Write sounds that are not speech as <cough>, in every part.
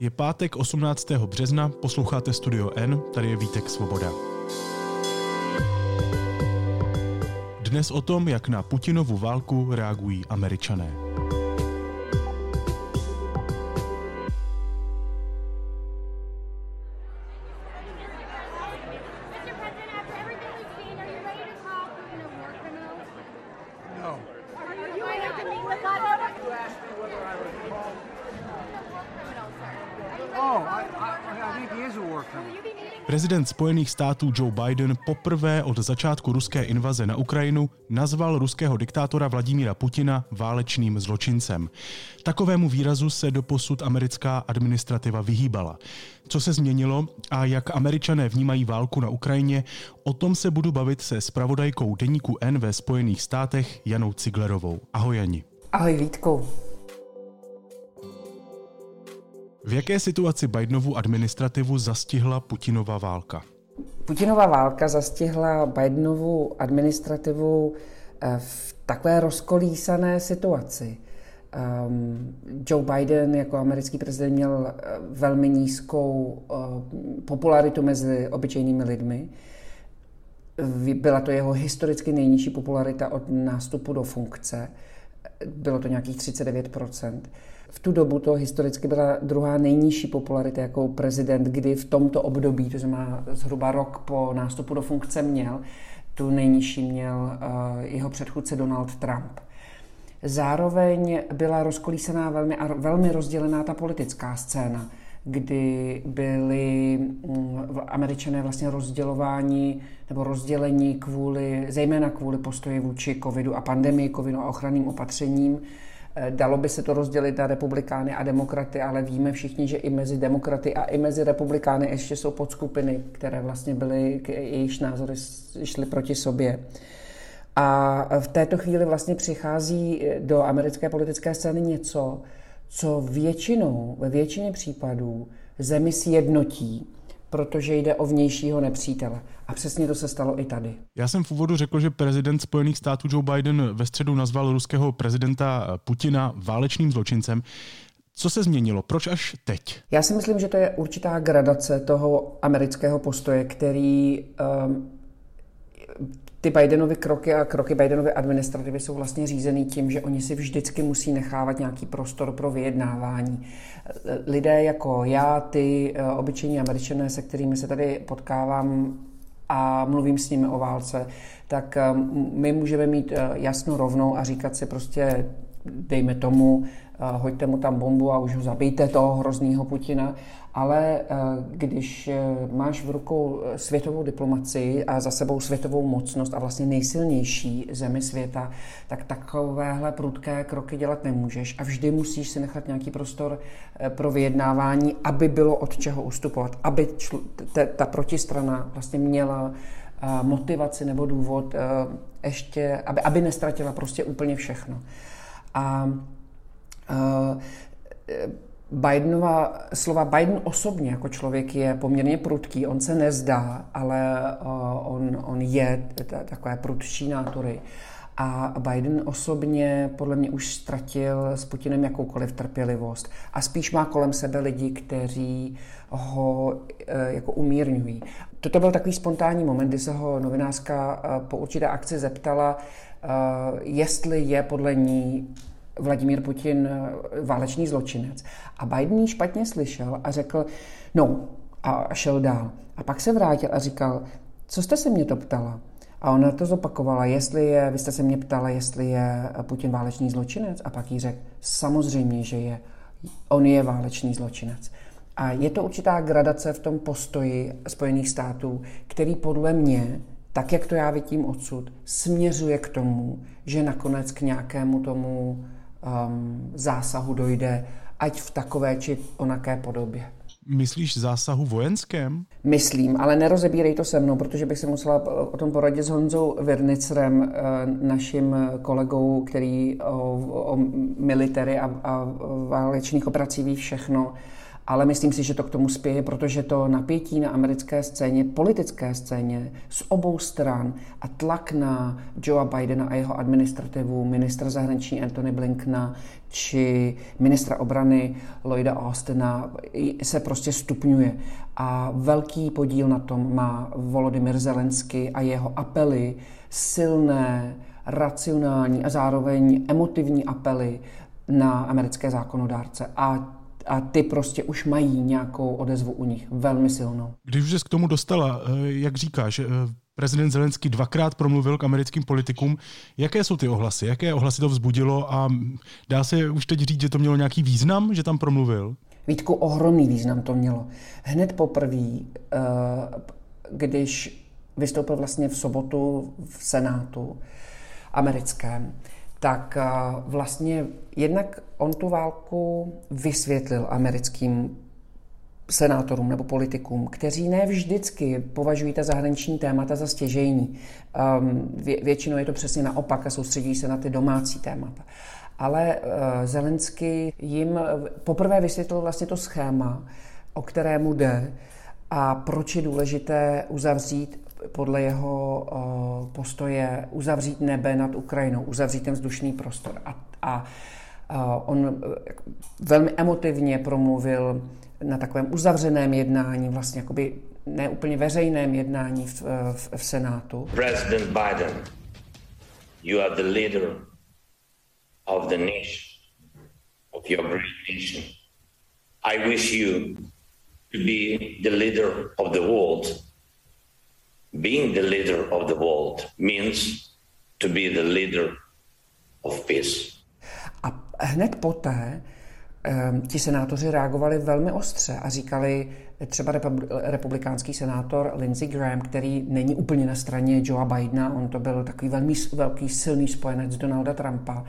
Je pátek 18. března, posloucháte Studio N, tady je Vítek Svoboda. Dnes o tom, jak na Putinovu válku reagují američané. Prezident Spojených států Joe Biden poprvé od začátku ruské invaze na Ukrajinu nazval ruského diktátora Vladimíra Putina válečným zločincem. Takovému výrazu se doposud americká administrativa vyhýbala. Co se změnilo a jak američané vnímají válku na Ukrajině, o tom se budu bavit se spravodajkou deníku N ve Spojených státech Janou Ciglerovou. Ahoj Jani. Ahoj Vítku. V jaké situaci Bidenovu administrativu zastihla Putinova válka? Putinova válka zastihla Bidenovu administrativu eh, v takové rozkolísané situaci. Um, Joe Biden jako americký prezident měl eh, velmi nízkou uh, popularitu mezi obyčejnými lidmi. Byla to jeho historicky nejnižší popularita od nástupu do funkce. Bylo to nějakých 39 V tu dobu to historicky byla druhá nejnižší popularita jako prezident, kdy v tomto období, to znamená zhruba rok po nástupu do funkce měl, tu nejnižší měl uh, jeho předchůdce Donald Trump. Zároveň byla rozkolísaná velmi, velmi rozdělená ta politická scéna, kdy byli mm, američané vlastně rozdělováni nebo rozdělení kvůli, zejména kvůli postoji vůči covidu a pandemii covidu a ochranným opatřením. Eh, Dalo by se to rozdělit na republikány a demokraty, ale víme všichni, že i mezi demokraty a i mezi republikány ještě jsou podskupiny, které vlastně byly, jejichž názory šly proti sobě. A v této chvíli vlastně přichází do americké politické scény něco, co většinou, ve většině případů zemi sjednotí, protože jde o vnějšího nepřítele. A přesně to se stalo i tady. Já jsem v úvodu řekl, že prezident Spojených států Joe Biden ve středu nazval ruského prezidenta Putina válečným zločincem. Co se změnilo? Proč až teď? Já si myslím, že to je určitá gradace toho amerického postoje, který um, ty Bidenovy kroky a kroky Bidenovy administrativy jsou vlastně řízený tím, že oni si vždycky musí nechávat nějaký prostor pro vyjednávání. Lidé jako já, ty eh, obyčejní američané, se kterými se tady potkávám a mluvím s nimi o válce, tak eh, my můžeme mít eh, jasno rovnou a říkat si prostě dejme tomu, hoďte mu tam bombu a už ho zabijte, toho hroznýho Putina. Ale eh, když eh, máš v rukou eh, světovou diplomaci a za sebou světovou mocnost a vlastně nejsilnější zemi světa, tak takovéhle prudké kroky dělat nemůžeš a vždy musíš si nechat nějaký prostor pro vyjednávání, aby bylo od čeho ustupovat, aby ta protistrana vlastně měla motivaci nebo důvod ještě, aby, aby nestratila prostě úplně všechno. A Bidenova slova, Biden osobně jako člověk je poměrně prudký, on se nezdá, ale uh, on, on je takové prudší nátury. A Biden osobně podle mě už ztratil s Putinem jakoukoliv trpělivost a spíš má kolem sebe lidi, kteří ho eh, jako umírňují. Toto byl takový spontánní moment, kdy se ho novinářka eh, po určité akci zeptala, eh, jestli je podle ní Vladimír Putin eh, válečný zločinec. A Biden ji špatně slyšel a řekl, no, a šel dál. A pak se vrátil a říkal, co jste se mě to ptala? A ona to zopakovala, jestli je, vy jste se mě ptala, jestli je Putin válečný zločinec? A pak jí řekl, samozřejmě, že je. On je válečný zločinec. A je to určitá gradace v tom postoji Spojených států, který podle mě, tak jak to já vidím odsud, směřuje k tomu, že nakonec k nějakému tomu um, zásahu dojde, ať v takové či onaké podobě. Myslíš zásahu vojenském? Myslím, ale nerozebírej to se mnou, protože bych se musela o tom poradit s Honzou Virnicerem, eh, naším kolegou, který o, o military a, a válečných operací ví všechno. Ale myslím si, že to k tomu spěje, protože to napětí na americké scéně, politické scéně z obou stran a tlak na Joea Bidena a jeho administrativu, ministra zahraniční Anthony Blinkna či ministra obrany Lloyda Austina se prostě stupňuje. A velký podíl na tom má Volodymyr Zelensky a jeho apely, silné, racionální a zároveň emotivní apely na americké zákonodárce. A a ty prostě už mají nějakou odezvu u nich, velmi silnou. Když už se k tomu dostala, eh, jak říkáš, eh, prezident Zelenský dvakrát promluvil k americkým politikům. Jaké jsou ty ohlasy? Jaké ohlasy to vzbudilo a dá se už teď říct, že to mělo nějaký význam, že tam promluvil? Vítku, ohromný význam to mělo. Hned poprvé, eh, když vystoupil vlastně v sobotu v Senátu americkém, tak eh, vlastně jednak on tu válku vysvětlil americkým senátorům nebo politikům, kteří ne vždycky považují ta zahraniční témata za stěžejní. Vě, většinou je to přesně naopak a soustředí se na ty domácí témata. Ale uh, Zelensky jim poprvé vysvětlil vlastně to schéma, o kterému jde a proč je důležité uzavřít podle jeho uh, postoje uzavřít nebe nad Ukrajinou, uzavřít ten vzdušný prostor. A, a uh, on uh, velmi emotivně promluvil na takovém uzavřeném jednání, vlastně jakoby neúplně veřejném jednání v, v, v Senátu. President Biden, you are the leader of the nation, of your great nation. I wish you to be the leader of the world being the leader of the world means to be the leader of peace. A hned poté um, ti senátoři reagovali velmi ostře a říkali, třeba republikánský senátor Lindsey Graham, který není úplně na straně Joea Bidena, on to byl takový velmi velký silný spojenec Donalda Trumpa,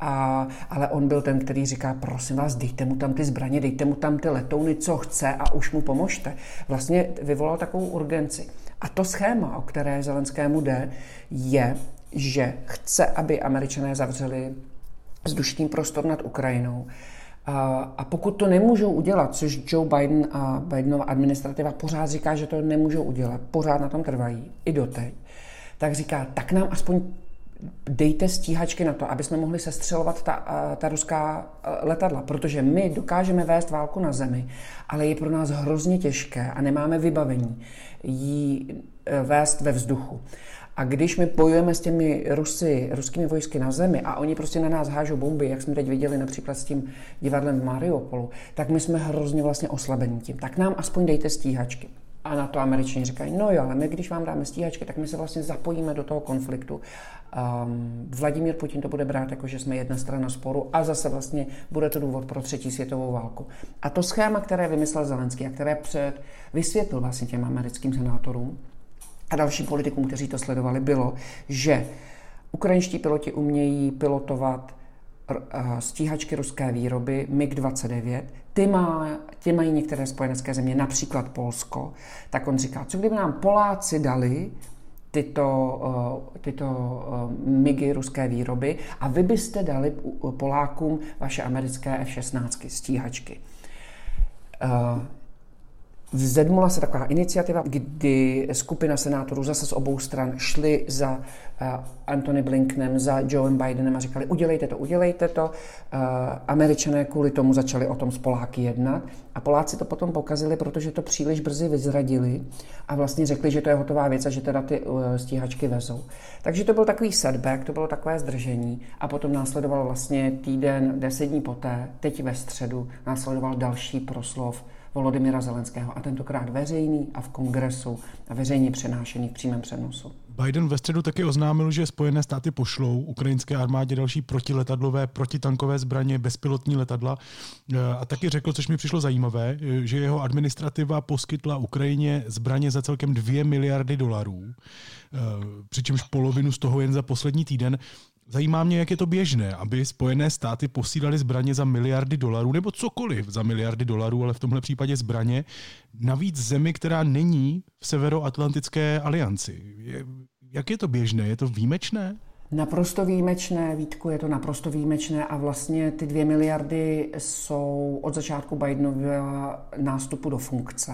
a, ale on byl ten, který říká, prosím vás, dejte mu tam ty zbraně, dejte mu tam ty letouny, co chce a už mu pomožte. Vlastně vyvolal takovou urgenci. A to schéma, o které Zelenskému jde, je, že chce, aby američané zavřeli vzdušný prostor nad Ukrajinou. A pokud to nemůžou udělat, což Joe Biden a Bidenova administrativa pořád říká, že to nemůžou udělat, pořád na tom trvají, i doteď, tak říká, tak nám aspoň dejte stíhačky na to, aby jsme mohli sestřelovat ta, ta ruská letadla, protože my dokážeme vést válku na zemi, ale je pro nás hrozně těžké a nemáme vybavení ji e, vést ve vzduchu. A když my bojujeme s těmi Rusy, ruskými vojsky na zemi a oni prostě na nás hážou bomby, jak jsme teď viděli například s tím divadlem v Mariupolu, tak my jsme hrozně vlastně oslabení tím. Tak nám aspoň dejte stíhačky. A na to američani říkají, no jo, ale my když vám dáme stíhačky, tak my se vlastně zapojíme do toho konfliktu. Um, Vladimír Putin to bude brát jako, že jsme jedna strana sporu a zase vlastně bude to důvod pro třetí světovou válku. A to schéma, které vymyslel Zelenský a které před vysvětlil vlastně těm americkým senátorům a dalším politikům, kteří to sledovali, bylo, že ukrajinští piloti umějí pilotovat stíhačky ruské výroby MiG-29, ty, má, ty mají některé spojenecké země, například Polsko, tak on říká, co kdyby nám Poláci dali tyto, tyto MIGy ruské výroby a vy byste dali Polákům vaše americké F-16 stíhačky. Vzedmula se taková iniciativa, kdy skupina senátorů zase z obou stran šli za eh, Antony Blinkenem, za Joeem Bidenem a říkali, udělejte to, udělejte to. Eh, Američané kvůli tomu začali o tom s Poláky jednat a Poláci to potom pokazili, protože to příliš brzy vyzradili a vlastně řekli, že to je hotová věc a že teda ty eh, stíhačky vezou. Takže to byl takový setback, to bylo takové zdržení a potom následoval vlastně týden, deset dní poté, teď ve středu, následoval další proslov Volodymyra Zelenského a tentokrát veřejný a v kongresu a veřejně přenášený v přímém přenosu. Biden ve středu taky oznámil, že Spojené státy pošlou ukrajinské armádě další protiletadlové, protitankové zbraně, bezpilotní letadla a taky řekl, což mi přišlo zajímavé, že jeho administrativa poskytla Ukrajině zbraně za celkem 2 miliardy dolarů, přičemž polovinu z toho jen za poslední týden. Zajímá mě, jak je to běžné, aby Spojené státy posílali zbraně za miliardy dolarů, nebo cokoliv za miliardy dolarů, ale v tomhle případě zbraně, navíc zemi, která není v Severoatlantické alianci. Jak je to běžné? Je to výjimečné? Naprosto výjimečné, Vítku, je to naprosto výjimečné a vlastně ty dvě miliardy jsou od začátku Bidenova nástupu do funkce.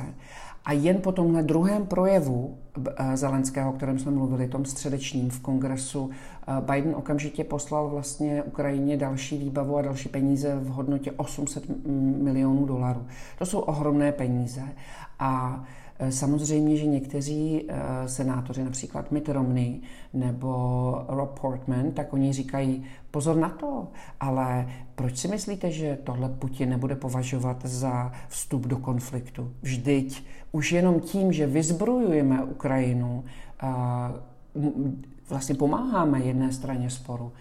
A jen po tomhle druhém projevu eh, Zelenského, o kterém jsme mluvili, tom středečním v kongresu, eh, Biden okamžitě poslal vlastně Ukrajině další výbavu a další peníze v hodnotě 800 milionů dolarů. To jsou ohromné peníze a samozřejmě, že někteří eh, senátoři, například Mitt Romney nebo Rob Portman, tak oni říkají, pozor na to, ale proč si myslíte, že tohle Putin nebude považovat za vstup do konfliktu? Vždyť už jenom tím, že vyzbrojujeme Ukrajinu, eh, vlastně pomáháme jedné straně sporu.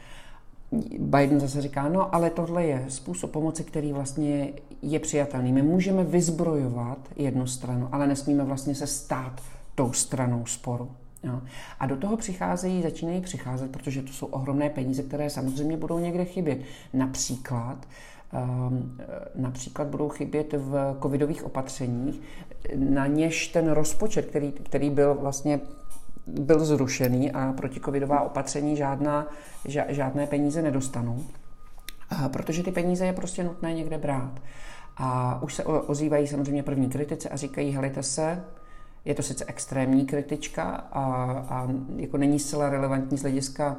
Biden zase říká, no ale tohle je způsob pomoci, který vlastně je přijatelný. My můžeme vyzbrojovat jednu stranu, ale nesmíme vlastně se stát tou stranou sporu. Jo. A do toho přicházejí, začínají přicházet, protože to jsou ohromné peníze, které samozřejmě budou někde chybět. Například Um, například budou chybět v covidových opatřeních, na něž ten rozpočet, který, který byl vlastně byl zrušený a protikovidová opatření žádná, žádné peníze nedostanou, protože ty peníze je prostě nutné někde brát. A už se ozývají samozřejmě první kritice a říkají, helejte se, je to sice extrémní kritička a, a jako není zcela relevantní z hlediska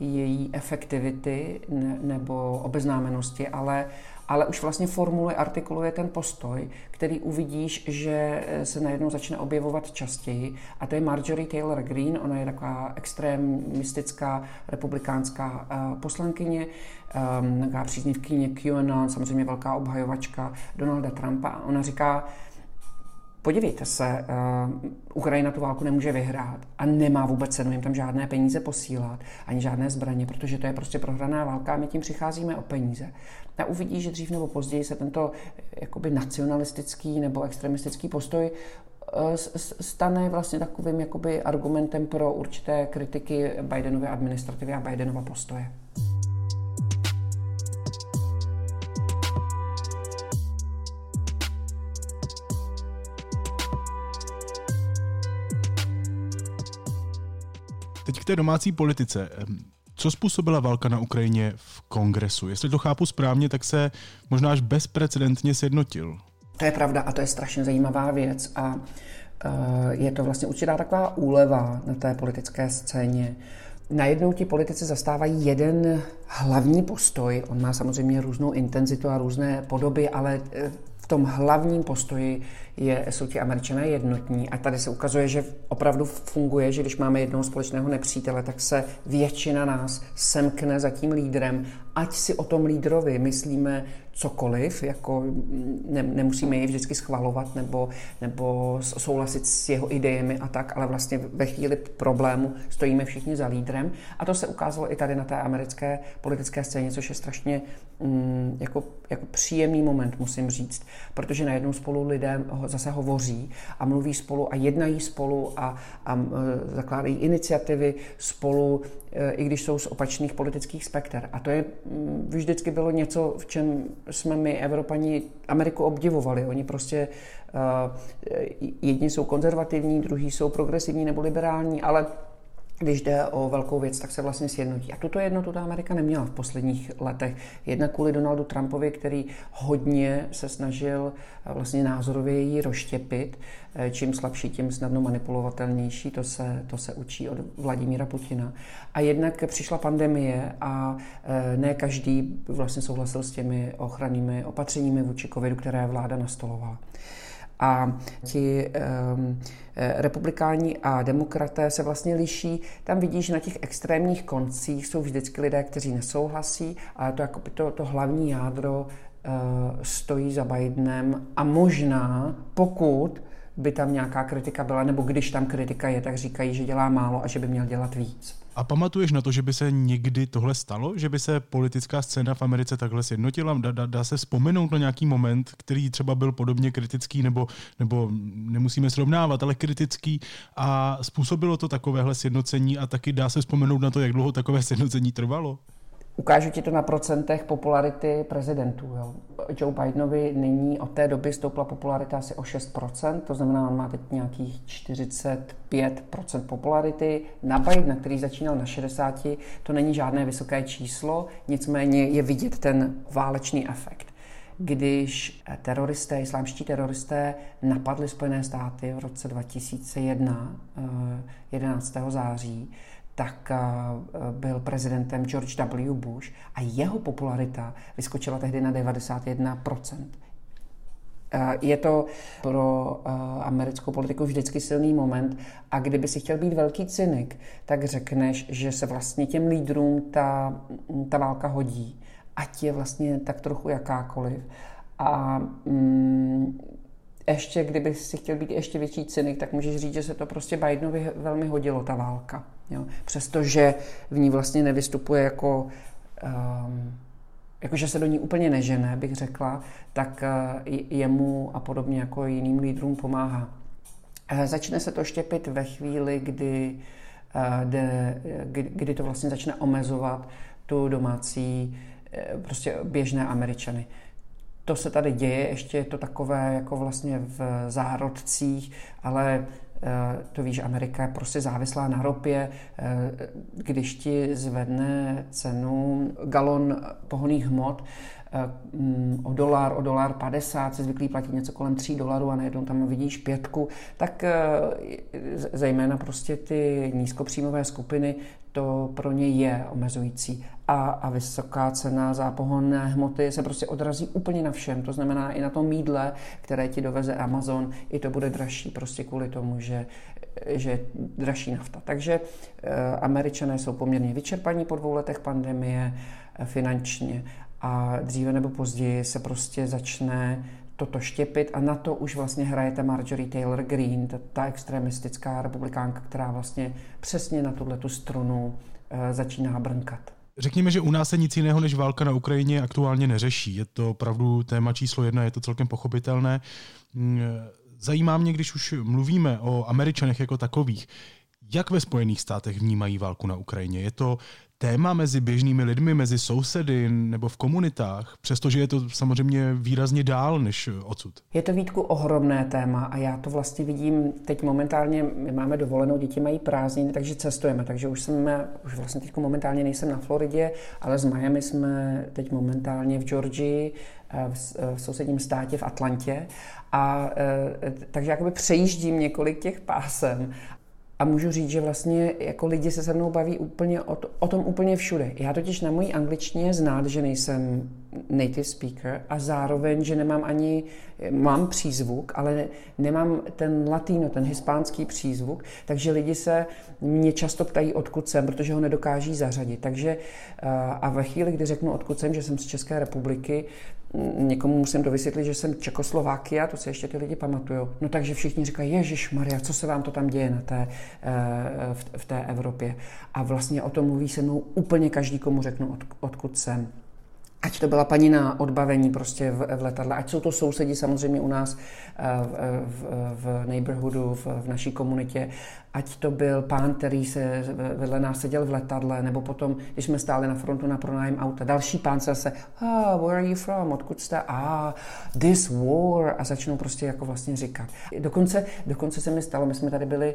její efektivity ne, nebo obeznámenosti, ale ale už vlastně formuluje, artikuluje ten postoj, který uvidíš, že se najednou začne objevovat častěji. A to je Marjorie Taylor Greene, ona je taková extrémistická republikánská uh, poslankyně, um, taková příznivkyně QAnon, samozřejmě velká obhajovačka Donalda Trumpa. Ona říká, Podívejte se, uh, Ukrajina tu válku nemůže vyhrát a nemá vůbec cenu jim tam žádné peníze posílat, ani žádné zbraně, protože to je prostě prohraná válka a my tím přicházíme o peníze. A uvidí, že dřív nebo později se tento jakoby nacionalistický nebo extremistický postoj uh, stane vlastně takovým jakoby argumentem pro určité kritiky Bidenovy administrativy a Bidenova postoje. Teď k té domácí politice. Co způsobila válka na Ukrajině v kongresu? Jestli to chápu správně, tak se možná až bezprecedentně sjednotil. To je pravda a to je strašně zajímavá věc a eh, je to vlastně určitá taková úleva na té politické scéně. Najednou ti politici zastávají jeden hlavní postoj. On má samozřejmě různou intenzitu a různé podoby, ale eh, v tom hlavním postoji je, jsou ti američané jednotní. A tady se ukazuje, že opravdu funguje, že když máme jednoho společného nepřítele, tak se většina nás semkne za tím lídrem, ať si o tom lídrovi myslíme cokoliv, jako ne, nemusíme jej vždycky schvalovat nebo, nebo souhlasit s jeho idejemi a tak, ale vlastně ve chvíli problému stojíme všichni za lídrem. A to se ukázalo i tady na té americké politické scéně, což je strašně mm, jako, jako příjemný moment, musím říct, protože najednou spolu lidé zase hovoří a mluví spolu a jednají spolu a, a zakládají iniciativy spolu, e, i když jsou z opačných politických spekter. A to je mm, vždycky bylo něco, v čem jsme my, Evropani, Ameriku obdivovali. Oni prostě uh, jedni jsou konzervativní, druhý jsou progresivní nebo liberální, ale když jde o velkou věc, tak se vlastně sjednotí. A tuto jednotu ta Amerika neměla v posledních letech. Jedna kvůli Donaldu Trumpovi, který hodně se snažil eh, vlastně názorově ji rozštěpit. Eh, čím slabší, tím snadno manipulovatelnější. To se, to se učí od Vladimíra Putina. A jednak přišla pandemie a eh, ne každý vlastně souhlasil s těmi ochrannými opatřeními vůči covidu, které vláda nastolovala. A ti um, republikáni a demokraté se vlastně liší. Tam vidíš, že na těch extrémních koncích jsou vždycky lidé, kteří nesouhlasí, ale to, jako to, to hlavní jádro uh, stojí za Bidenem a možná, pokud by tam nějaká kritika byla, nebo když tam kritika je, tak říkají, že dělá málo a že by měl dělat víc. A pamatuješ na to, že by se někdy tohle stalo? Že by se politická scéna v Americe takhle sjednotila? Dá, dá, dá se vzpomenout na nějaký moment, který třeba byl podobně kritický, nebo, nebo nemusíme srovnávat, ale kritický a způsobilo to takovéhle sjednocení a taky dá se vzpomenout na to, jak dlouho takové sjednocení trvalo? Ukážu ti to na procentech popularity prezidentů. Jo. Joe Bidenovi nyní od té doby stoupla popularita asi o 6%, to znamená, on má teď nějakých 45% popularity. Na Bidena, který začínal na 60, to není žádné vysoké číslo, nicméně je vidět ten válečný efekt. Když teroristé, islámští teroristé napadli Spojené státy v roce 2001, 11. Eh, září, tak eh, byl prezidentem George W. Bush a jeho popularita vyskočila tehdy na 91%. Eh, je to pro eh, americkou politiku vždycky silný moment a kdyby si chtěl být velký cynik, tak řekneš, že se vlastně těm lídrům ta, ta válka hodí, ať je vlastně tak trochu jakákoliv. A mm, ještě, kdyby si chtěl být ještě větší cynik, tak můžeš říct, že se to prostě Bidenovi velmi hodilo, ta válka. Jo? Přestože v ní vlastně nevystupuje jako, um, jako, že se do ní úplně nežene, bych řekla, tak uh, jemu a podobně jako jiným lídrům pomáhá. Uh, začne se to štěpit ve chvíli, kdy, uh, kdy, kdy to vlastně začne omezovat tu domácí prostě běžné Američany. To se tady děje, ještě je to takové jako vlastně v zárodcích, ale to víš, Amerika je prostě závislá na ropě. Eh, když ti zvedne cenu galon pohoných hmot, o dolar, o dolar 50, se zvyklí platit něco kolem 3 dolarů a najednou tam vidíš pětku, tak eh, zejména prostě ty nízkopříjmové skupiny, to pro ně je omezující. A, a vysoká cena za pohonné hmoty se prostě odrazí úplně na všem. To znamená i na tom mídle, které ti doveze Amazon, i to bude dražší prostě kvůli tomu, že, že je dražší nafta. Takže e, američané jsou poměrně vyčerpaní po dvou letech pandemie finančně a dříve nebo později se prostě začne toto štěpit a na to už vlastně hraje ta Marjorie Taylor Greene, ta, ta extremistická republikánka, která vlastně přesně na tuhle tu strunu e, začíná brnkat. Řekněme, že u nás se nic jiného než válka na Ukrajině aktuálně neřeší. Je to opravdu téma číslo jedna, je to celkem pochopitelné. Mm, zajímá mě, když už mluvíme o Američanech jako takových, jak ve Spojených státech vnímají válku na Ukrajině? Je to téma mezi běžnými lidmi, mezi sousedy nebo v komunitách, přestože je to samozřejmě výrazně dál než odsud? Je to Vítku ohromné téma a já to vlastně vidím teď momentálně, my máme dovolenou, děti mají prázdniny, takže cestujeme, takže už jsme, už vlastně teď momentálně nejsem na Floridě, ale z Miami jsme teď momentálně v Georgii, eh, v, v sousedním státě v Atlantě a takže jakoby přejíždím několik těch pásem a můžu říct, že vlastně jako lidi se se mnou baví úplně o, to, o tom úplně všude. Já totiž na mojí angličtině znát, že nejsem native speaker a zároveň, že nemám ani, mám přízvuk, ale nemám ten latino, ten hispánský přízvuk, takže lidi se mě často ptají, odkud jsem, protože ho nedokáží zařadit. Takže eh, a ve chvíli, kdy řeknu, odkud jsem, že jsem z České republiky, někomu musím dovysvětlit, že jsem Čekoslovákia, to se ještě ty lidi pamatují. No takže všichni říkají, Ježíš Maria, co se vám to tam děje na té, eh, v té Evropě. A vlastně o tom mluví se mnou úplně každý, komu řeknu, od, odkud jsem ať to byla paní na odbavení prostě v, v letadle, ať jsou to sousedi samozřejmě u nás eh, v, v, v neighborhoodu, v, v naší komunitě, ať to byl pán, který se vedle nás seděl v letadle, nebo potom, když jsme stáli na frontu na pronájem auta, další pán se zase, ah, where are you from, odkud jste, ah, this war, a začnou prostě jako vlastně říkat. Dokonce, dokonce se mi stalo, my jsme tady byli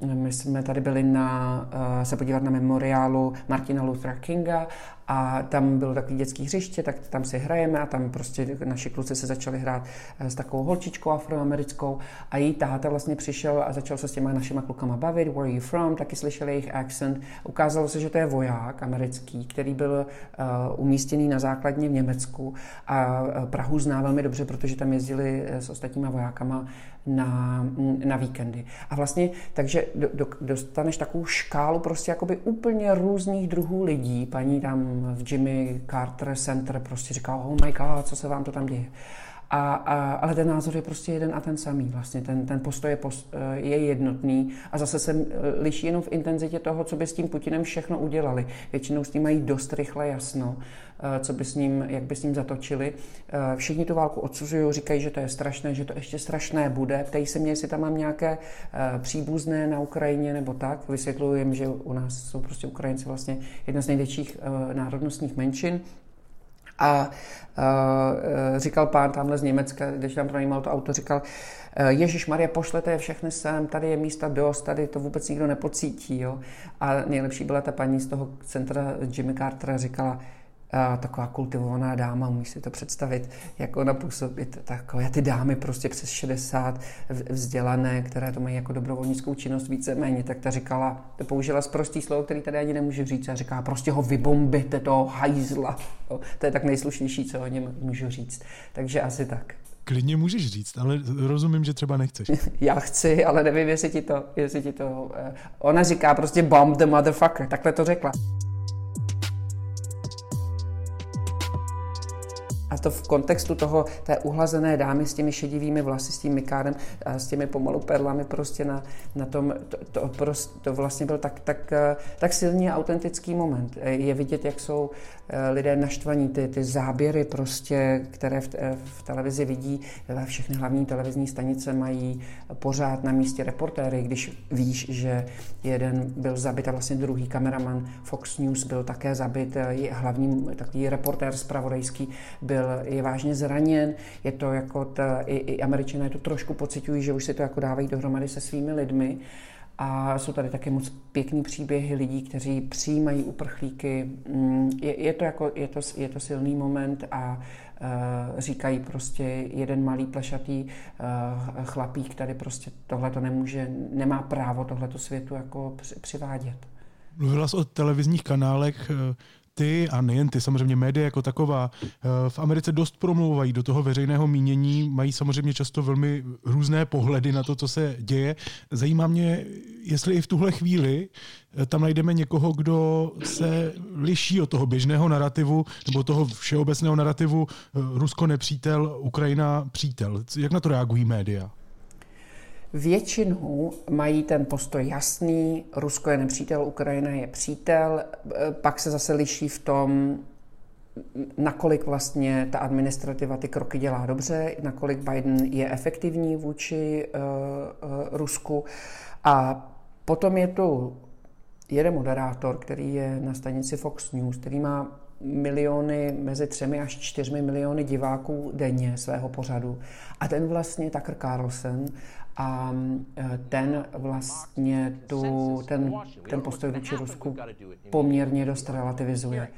my jsme tady byli na, uh, se podívat na memoriálu Martina Luthera Kinga a tam bylo takový dětský hřiště, tak tam si hrajeme a tam prostě naši kluci se začali hrát eh, s takovou holčičkou afroamerickou a její táta vlastně přišel a začal se s těma našima klukama bavit, where are you from, taky slyšeli jejich accent. Ukázalo se, že to je voják americký, který byl uh, umístěný na základně v Německu a Prahu zná velmi dobře, protože tam jezdili s ostatníma vojákama na, na víkendy. A vlastně, takže do, do, dostaneš takovou škálu prostě jakoby úplně různých druhů lidí. Paní tam v Jimmy Carter Center prostě říká, oh my god, co se vám to tam děje. A, a, ale ten názor je prostě jeden a ten samý. Vlastně ten, ten postoj je, post, je jednotný a zase se liší jenom v intenzitě toho, co by s tím Putinem všechno udělali. Většinou s tím mají dost rychle jasno, co by s ním, jak by s ním zatočili. Všichni tu válku odsuzují, říkají, že to je strašné, že to ještě strašné bude. Ptají se mě, jestli tam mám nějaké příbuzné na Ukrajině nebo tak. Vysvětluji jim, že u nás jsou prostě Ukrajinci vlastně jedna z největších národnostních menšin. A uh, říkal pán tamhle z Německa, když tam pronajímal to auto, říkal, Ježíš Maria, pošlete je všechny sem, tady je místa dost, tady to vůbec nikdo nepocítí. Jo? A nejlepší byla ta paní z toho centra Jimmy Cartera, říkala, a taková kultivovaná dáma, umíš si to představit, jak ona působí, takové ty dámy prostě přes 60 vzdělané, které to mají jako dobrovolnickou činnost víceméně, tak ta říkala, to použila prostý slovo, který tady ani nemůžu říct, a říká, prostě ho vybombite, toho hajzla. To je tak nejslušnější, co o něm můžu říct. Takže asi tak. Klidně můžeš říct, ale rozumím, že třeba nechceš. <laughs> Já chci, ale nevím, jestli ti to, jestli ti to... Eh, ona říká prostě bomb the motherfucker, takhle to řekla. To v kontextu toho, té uhlazené dámy s těmi šedivými vlasy, s tím mikárem a s těmi pomalu perlami prostě na, na tom, to, to, prost, to vlastně byl tak, tak, tak silný autentický moment. Je vidět, jak jsou eh, lidé naštvaní, ty, ty záběry prostě, které v, eh, v televizi vidí, všechny hlavní televizní stanice mají pořád na místě reportéry, když víš, že jeden byl zabit a vlastně druhý kameraman Fox News byl také zabit, je hlavní takový reportér zpravodajský byl je vážně zraněn, je to jako, ta, i, i američané to trošku pocitují, že už si to jako dávají dohromady se svými lidmi. A jsou tady také moc pěkný příběhy lidí, kteří přijímají uprchlíky. Mm, je, je, to, jako, je, to, je to silný moment a uh, říkají prostě jeden malý plešatý uh, chlapík tady prostě tohle to nemůže, nemá právo tohleto světu jako přivádět. Mluvila jsi o televizních kanálech ty a nejen ty, samozřejmě média jako taková, eh, v Americe dost promlouvají do toho veřejného mínění, mají samozřejmě často velmi různé pohledy na to, co se děje. Zajímá mě, jestli i v tuhle chvíli eh, tam najdeme někoho, kdo se liší od toho běžného narrativu nebo toho všeobecného narrativu eh, Rusko nepřítel, Ukrajina přítel. Jak na to reagují média? Většinou mají ten postoj jasný, Rusko je nepřítel, Ukrajina je přítel, pak se zase liší v tom, nakolik vlastně ta administrativa ty kroky dělá dobře, nakolik Biden je efektivní vůči uh, uh, Rusku. A potom je tu jeden moderátor, který je na stanici Fox News, který má miliony, mezi třemi až čtyřmi miliony diváků denně svého pořadu. A ten vlastně Tucker Carlson a e, ten vlastně tu, ten, ten postoj vůči Rusku poměrně dost relativizuje.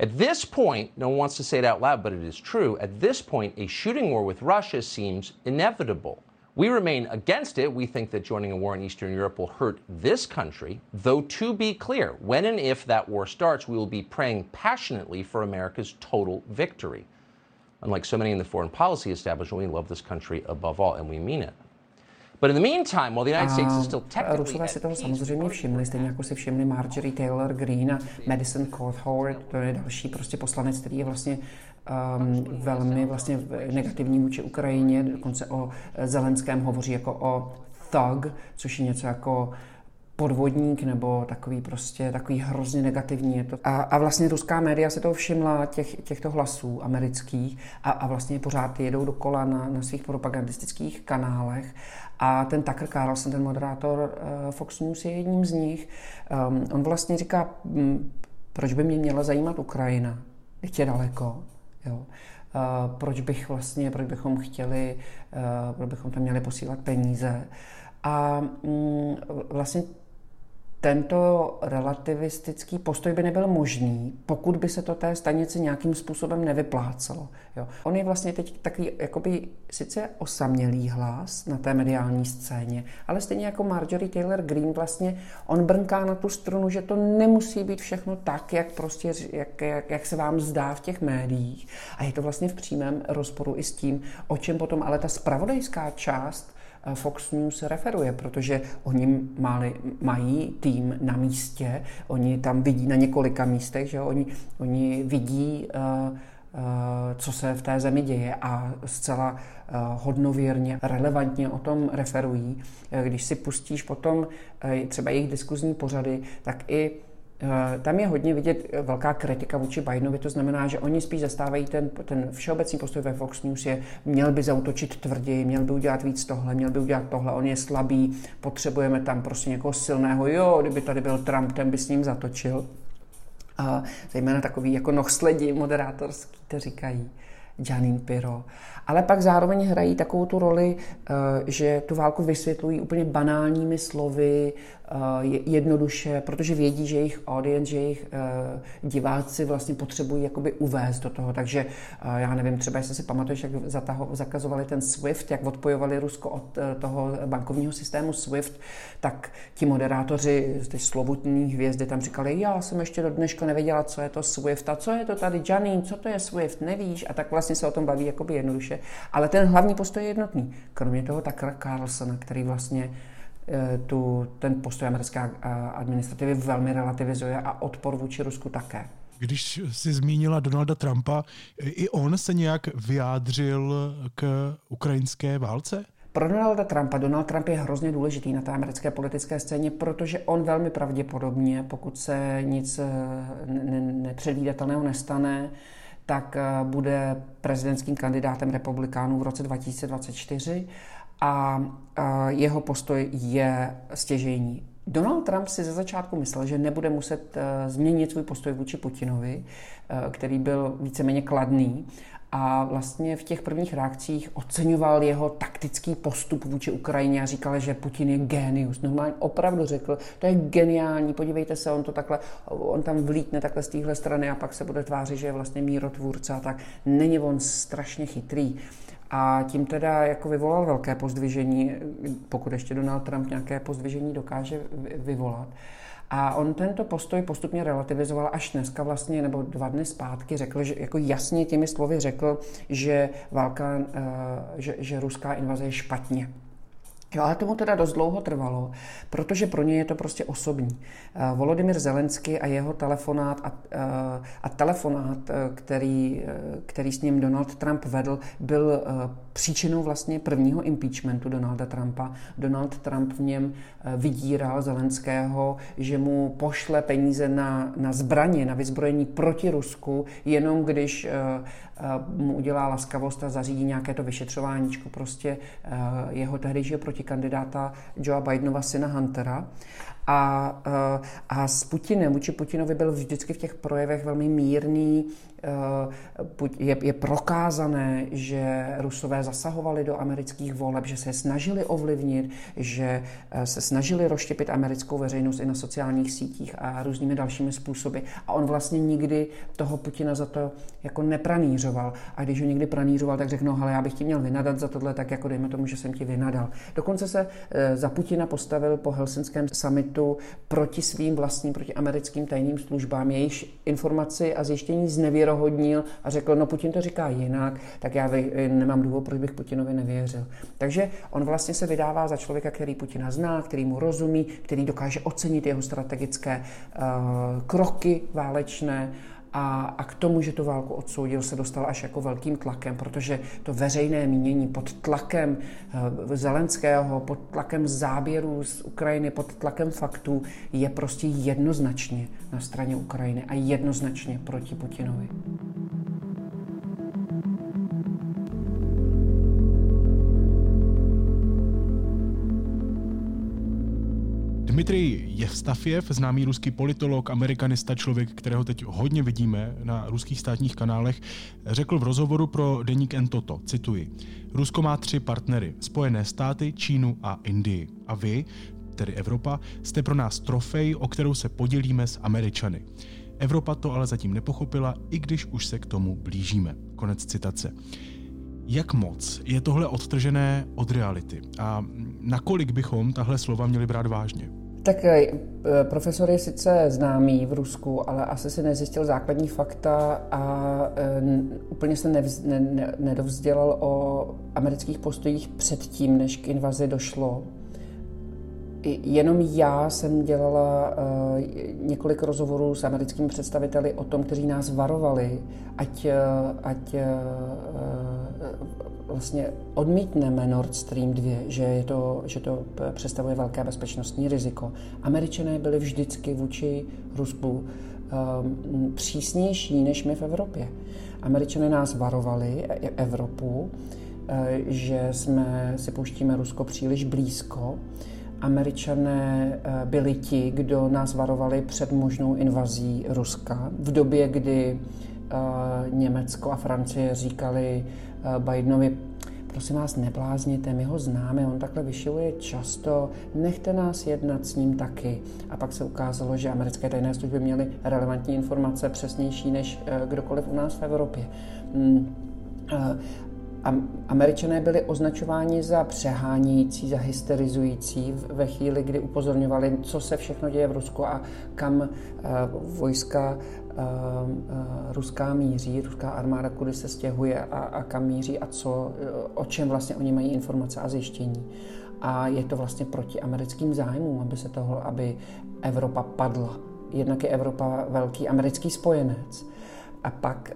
At this point, no one wants to say it out loud, but it is true. At this point, a shooting war with Russia seems inevitable. We remain against it. We think that joining a war in Eastern Europe will hurt this country. Though, to be clear, when and if that war starts, we will be praying passionately for America's total victory. Unlike so many in the foreign policy establishment, we love this country above all, and we mean it. But in the meantime, while the United States is still technically Rusové si toho samozřejmě všimli, stejně jako si všimli Marjorie Taylor Greene a Madison Cawthorn, to je další prostě poslanec, který je vlastně um, velmi vlastně negativní vůči Ukrajině, dokonce o Zelenském hovoří jako o thug, což je něco jako podvodník nebo takový prostě takový hrozně negativní. Je to. A, a vlastně ruská média se toho všimla, těch, těchto hlasů amerických a, a vlastně pořád jedou dokola na, na svých propagandistických kanálech a ten Tucker Carlson, ten moderátor uh, Fox News je jedním z nich. Um, on vlastně říká, proč by mě měla zajímat Ukrajina, teď je daleko. Jo. Uh, proč bych vlastně, proč bychom chtěli, uh, proč bychom tam měli posílat peníze. A um, vlastně tento relativistický postoj by nebyl možný, pokud by se to té stanici nějakým způsobem nevyplácelo. Jo. On je vlastně teď takový jakoby sice osamělý hlas na té mediální scéně, ale stejně jako Marjorie Taylor Greene vlastně on brnká na tu strunu, že to nemusí být všechno tak, jak, prostě, jak, jak, jak se vám zdá v těch médiích. A je to vlastně v přímém rozporu i s tím, o čem potom ale ta spravodajská část Fox News referuje, protože oni mali, mají tým na místě, oni tam vidí na několika místech, že oni, oni vidí uh, co se v té zemi děje a zcela hodnověrně, relevantně o tom referují. Když si pustíš potom třeba jejich diskuzní pořady, tak i Eh, tam je hodně vidět eh, velká kritika vůči Bidenovi, to znamená, že oni spíš zastávají ten, ten všeobecný postoj ve Fox News je, měl by zautočit tvrději, měl by udělat víc tohle, měl by udělat tohle, on je slabý, potřebujeme tam prostě někoho silného, jo, kdyby tady byl Trump, ten by s ním zatočil. A zejména takový jako nohsledi moderátorský to říkají. Janine Piro. Ale pak zároveň hrají takovou tu roli, eh, že tu válku vysvětlují úplně banálními slovy, Eh, jednoduše, protože vědí, že jejich audience, že jejich eh, diváci vlastně potřebují jakoby uvést do toho. Takže eh, já nevím, třeba jestli si pamatuješ, jak zataho, zakazovali ten SWIFT, jak odpojovali Rusko od toho bankovního systému SWIFT, tak ti moderátoři z těch slovutní hvězdy tam říkali, já jsem ještě do dneška nevěděla, co je to SWIFT a co je to tady, Janine, co to je SWIFT, nevíš? A tak vlastně se o tom baví jakoby jednoduše. Ale ten hlavní postoj je jednotný. Kromě toho tak Carlsona, který vlastně Eh, tu, ten postoj americké administrativy velmi relativizuje a odpor vůči Rusku také. Když si zmínila Donalda Trumpa, i on se nějak vyjádřil k ukrajinské válce? Pro Donalda Trumpa, Donald Trump je hrozně důležitý na té americké politické scéně, protože on velmi pravděpodobně, pokud se nic eh, nepředvídatelného nestane, tak eh, bude prezidentským kandidátem republikánů v roce 2024 a jeho postoj je stěžejní. Donald Trump si ze začátku myslel, že nebude muset e, změnit svůj postoj vůči Putinovi, e, který byl víceméně kladný. A vlastně v těch prvních reakcích oceňoval jeho taktický postup vůči Ukrajině a říkal, že Putin je genius. Normálně opravdu řekl, to je geniální, podívejte se, on to takhle, on tam vlítne takhle z téhle strany a pak se bude tvářit, že je vlastně mírotvůrce a tak. Není on strašně chytrý. A tím teda jako vyvolal velké pozdvižení, pokud ještě Donald Trump nějaké pozdvižení dokáže vyvolat. A on tento postoj postupně relativizoval až dneska vlastně, nebo dva dny zpátky, řekl, že jako jasně těmi slovy řekl, že válka, eh, že, že ruská invaze je špatně. Jo, ale tomu teda dost dlouho trvalo, protože pro ně je to prostě osobní. Eh, Volodymyr Zelensky a jeho telefonát a, eh, a telefonát, eh, který, který s ním Donald Trump vedl, byl příčinou vlastně prvního impeachmentu Donalda Trumpa. Donald Trump v něm vydíral Zelenského, že mu pošle peníze na, na zbraně, na vyzbrojení proti Rusku, jenom když mu udělá laskavost a zařídí nějaké to vyšetřováníčko prostě jeho tehdejšího protikandidáta Joea Bidenova syna Huntera. A, a s Putinem, vůči Putinovi byl vždycky v těch projevech velmi mírný, Eh, je, je prokázané, že Rusové zasahovali do amerických voleb, že se snažili ovlivnit, že eh, se snažili rozštěpit americkou veřejnost i na sociálních sítích a různými dalšími způsoby. A on vlastně nikdy toho Putina za to jako nepranířoval. A když ho někdy pranířoval, tak řekl, no ale já bych ti měl vynadat za tohle, tak jako dejme tomu, že jsem ti vynadal. Dokonce se eh, za Putina postavil po helsinském summitu proti svým vlastním, proti americkým tajným službám, jejichž informaci a zjištění znevěrohodnil a řekl, no Putin to říká jinak, tak já nemám důvod, proč bych Putinovi nevěřil. Takže on vlastně se vydává za člověka, který Putina zná, který mu rozumí, který dokáže ocenit jeho strategické uh, kroky válečné a, a k tomu, že tu válku odsoudil, se dostal až jako velkým tlakem, protože to veřejné mínění pod tlakem uh, Zelenského, pod tlakem záběrů z Ukrajiny, pod tlakem faktů je prostě jednoznačně na straně Ukrajiny a jednoznačně proti Putinovi. Dmitrij Jevstafiev, známý ruský politolog, amerikanista, člověk, kterého teď hodně vidíme na ruských státních kanálech, řekl v rozhovoru pro deník N toto, cituji, Rusko má tři partnery, Spojené státy, Čínu a Indii. A vy, tedy Evropa, jste pro nás trofej, o kterou se podělíme s Američany. Evropa to ale zatím nepochopila, i když už se k tomu blížíme. Konec citace. Jak moc je tohle odtržené od reality a nakolik bychom tahle slova měli brát vážně? Tak eh, profesor je sice známý v Rusku, ale asi si nezjistil základní fakta a eh, úplně se nevz, ne, ne, nedovzdělal o amerických postojích předtím, než k invazi došlo. Jenom já jsem dělala uh, několik rozhovorů s americkými představiteli o tom, kteří nás varovali, ať, uh, ať uh, vlastně odmítneme Nord Stream 2, že, je to, že to představuje velké bezpečnostní riziko. Američané byli vždycky vůči Rusku um, přísnější než my v Evropě. Američané nás varovali, e, Evropu, že jsme si pouštíme Rusko příliš blízko Američané eh, byli ti, kdo nás varovali před možnou invazí Ruska v době, kdy eh, Německo a Francie říkali eh, Bidenovi, prosím vás, neblázněte, my ho známe, on takhle vyšiluje často, nechte nás jednat s ním taky. A pak se ukázalo, že americké tajné služby měly relevantní informace přesnější než kdokoliv u nás v Evropě. Američané byli označováni za přehánějící, za hysterizující ve chvíli, kdy upozorňovali, co se všechno děje v Rusku a kam uh, vojska uh, uh, ruská míří, ruská armáda kudy se stěhuje a, a kam míří a co, o čem vlastně oni mají informace a zjištění. A je to vlastně proti americkým zájmům, aby se toho, aby Evropa padla. Jednak je Evropa velký americký spojenec. A pak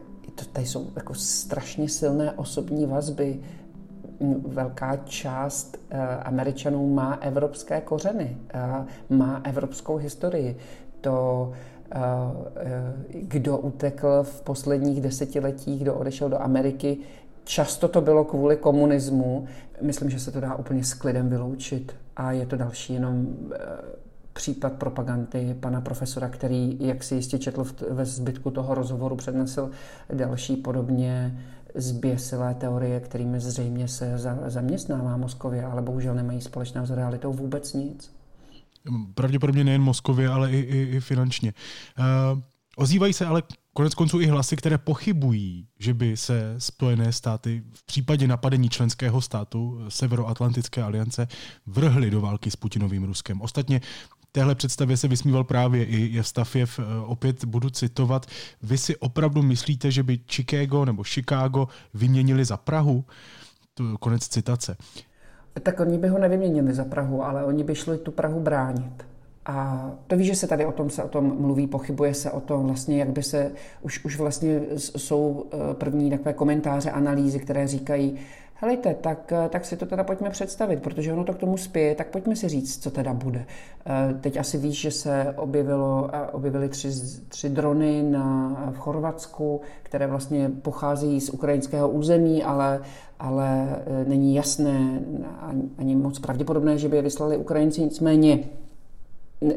tady jsou jako strašně silné osobní vazby. Velká část uh, Američanů má evropské kořeny, uh, má evropskou historii. To, uh, kdo utekl v posledních desetiletích, kdo odešel do Ameriky, často to bylo kvůli komunismu. Myslím, že se to dá úplně s klidem vyloučit. A je to další jenom případ propagandy pana profesora, který, jak si jistě četl ve zbytku toho rozhovoru, přednesl další podobně zběsilé teorie, kterými zřejmě se zaměstnává Moskově, ale bohužel nemají společného s realitou vůbec nic. Pravděpodobně nejen Moskově, ale i, i, i finančně. Uh, ozývají se ale konec konců i hlasy, které pochybují, že by se Spojené státy v případě napadení členského státu Severoatlantické aliance vrhly do války s Putinovým Ruskem. Ostatně téhle představě se vysmíval právě i Jevstafiev, eh, opět budu citovat. Vy si opravdu myslíte, že by Chicago nebo Chicago vyměnili za Prahu? To konec citace. Tak oni by ho nevyměnili za Prahu, ale oni by šli tu Prahu bránit. A to víš, že se tady o tom se o tom mluví, pochybuje se o tom vlastně, jak by se, už, už vlastně jsou eh, první takové komentáře, analýzy, které říkají, helejte, tak, eh, tak si to teda pojďme představit, protože ono to k tomu spěje, tak pojďme si říct, co teda bude. Eh, teď asi víš, že se objevilo, eh, objevily tři, tři drony na, v Chorvatsku, které vlastně pocházejí z ukrajinského území, ale, ale není jasné ani moc pravděpodobné, že by je vyslali Ukrajinci, nicméně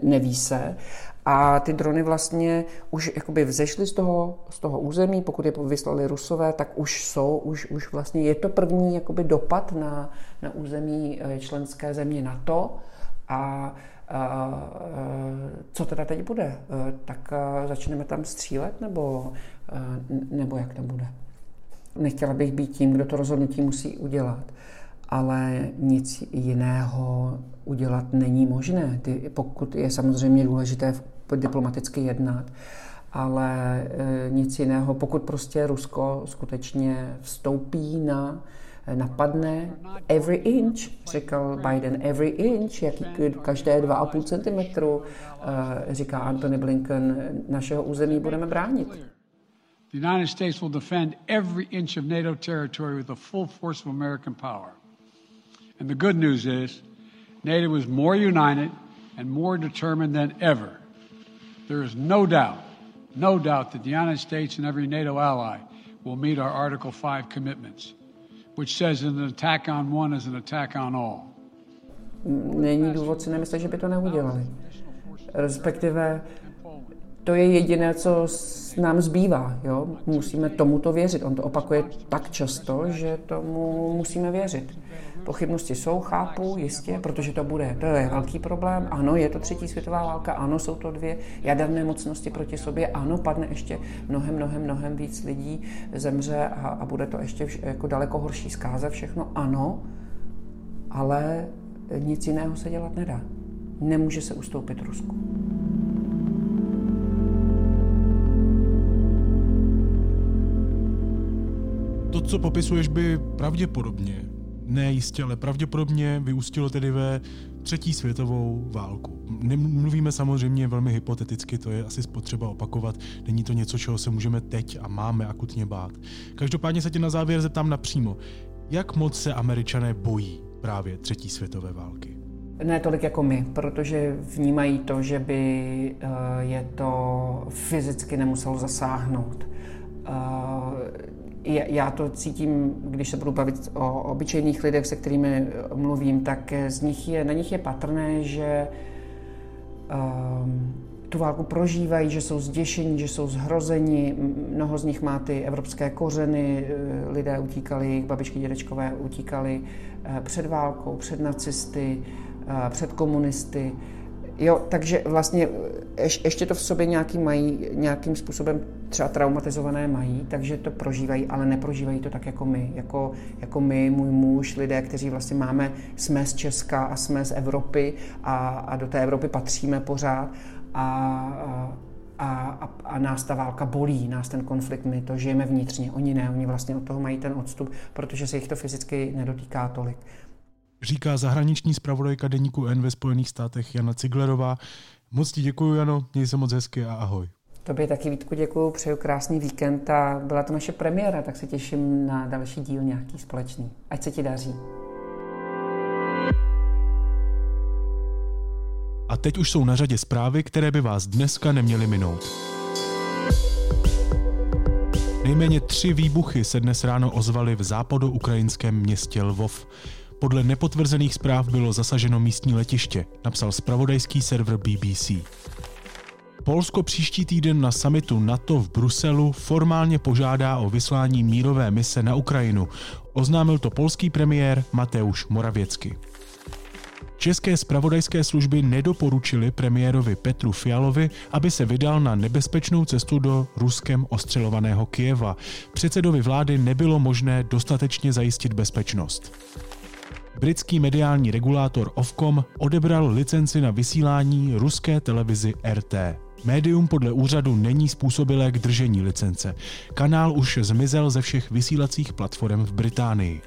neví se. A ty drony vlastně už jakoby vzešly z toho, z toho území, pokud je vyslali Rusové, tak už jsou, už, už vlastně je to první jakoby dopad na, na území eh, členské země NATO. A a, co teda teď bude? Eh, tak eh, začneme tam střílet, nebo, nebo jak to bude? Nechtěla bych být tím, kdo to rozhodnutí musí udělat ale nic jiného udělat není možné. Ty, pokud je samozřejmě důležité diplomaticky jednat, ale e, nic jiného, pokud prostě Rusko skutečně vstoupí na napadne every inch, říkal Biden, every inch, jaký každé 2,5 cm, e, říká Antony Blinken, našeho území budeme bránit. The United States will defend every inch of NATO territory with the full force of American power. And the good news is, NATO is more united and more determined than ever. There is no doubt, no doubt that the United States and every NATO ally will meet our Article 5 commitments, which says an attack on one is an attack on all. Není důvod si nemyslet, že by to neudělali. Respektive to je jediné, co nám zbývá. Jo? Musíme tomuto věřit. On to opakuje tak často, že tomu musíme věřit. Pochybnosti jsou, chápu, jistě, protože to bude, to je velký problém. Ano, je to třetí světová válka, ano, jsou to dvě jaderné mocnosti proti sobě, ano, padne ještě mnohem, mnohem, mnohem víc lidí, zemře a, a bude to ještě vš, jako daleko horší zkáze všechno, ano, ale nic jiného se dělat nedá. Nemůže se ustoupit Rusku. To, co popisuješ, by pravděpodobně Ne jistě, ale pravděpodobně vyústilo tedy ve třetí světovou válku. Mluvíme samozřejmě velmi hypoteticky, to je asi spotřeba opakovat. Není to něco, čeho se můžeme teď a máme akutně bát. Každopádně se tě na závěr zeptám napřímo. Jak moc se američané bojí právě třetí světové války? Ne tolik jako my, protože vnímají to, že by eh, je to fyzicky nemuselo zasáhnout. Eh, já to cítím, když se budu bavit o obyčejných lidech, se kterými mluvím, tak z nich je, na nich je patrné, že um, tu válku prožívají, že jsou zděšení, že jsou zhrozeni. Mnoho z nich má ty evropské kořeny, eh, lidé utíkali, babičky, dědečkové utíkali před válkou, před nacisty, před komunisty. Jo, takže vlastně ještě to v sobě nějaký mají, nějakým způsobem třeba traumatizované mají, takže to prožívají, ale neprožívají to tak jako my. Jako, jako my, můj muž, lidé, kteří vlastně máme, jsme z Česka a jsme z Evropy a, a do té Evropy patříme pořád a, a, a, a nás ta válka bolí, nás ten konflikt, my to žijeme vnitřně, oni ne, oni vlastně od toho mají ten odstup, protože se jich to fyzicky nedotýká tolik říká zahraniční zpravodajka deníku N ve Spojených státech Jana Ciglerová. Moc ti děkuji, Jano, měj se moc hezky a ahoj. Tobě taky Vítku děkuji, přeju krásný víkend a byla to naše premiéra, tak se těším na další díl nějaký společný. Ať se ti daří. A teď už jsou na řadě zprávy, které by vás dneska neměly minout. Nejméně tři výbuchy se dnes ráno ozvaly v západo-ukrajinském městě Lvov. Podle nepotvrzených zpráv bylo zasaženo místní letiště, napsal spravodajský server BBC. Polsko příští týden na samitu NATO v Bruselu formálně požádá o vyslání mírové mise na Ukrajinu. Oznámil to polský premiér Mateusz Moravěcky. České spravodajské služby nedoporučily premiérovi Petru Fialovi, aby se vydal na nebezpečnou cestu do ruskem ostřelovaného Kijeva. Předsedovi vlády nebylo možné dostatečně zajistit bezpečnost. Britský mediální regulátor Ofcom odebral licenci na vysílání ruské televizi RT. Médium podle úřadu není způsobilé k držení licence. Kanál už zmizel ze všech vysílacích platform v Británii.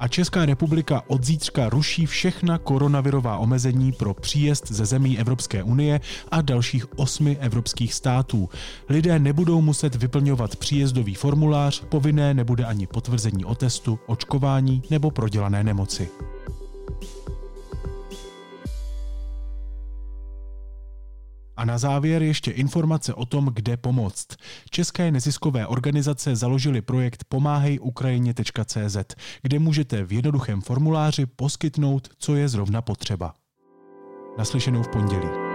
A Česká republika od zítřka ruší všechna koronavirová omezení pro příjezd ze zemí Evropské unie a dalších osmi evropských států. Lidé nebudou muset vyplňovat příjezdový formulář, povinné nebude ani potvrzení o testu, očkování nebo prodělané nemoci. A na závěr ještě informace o tom, kde pomoct. České neziskové organizace založily projekt pomáhejukrajině.cz, kde můžete v jednoduchém formuláři poskytnout, co je zrovna potřeba. Naslyšenou v pondělí.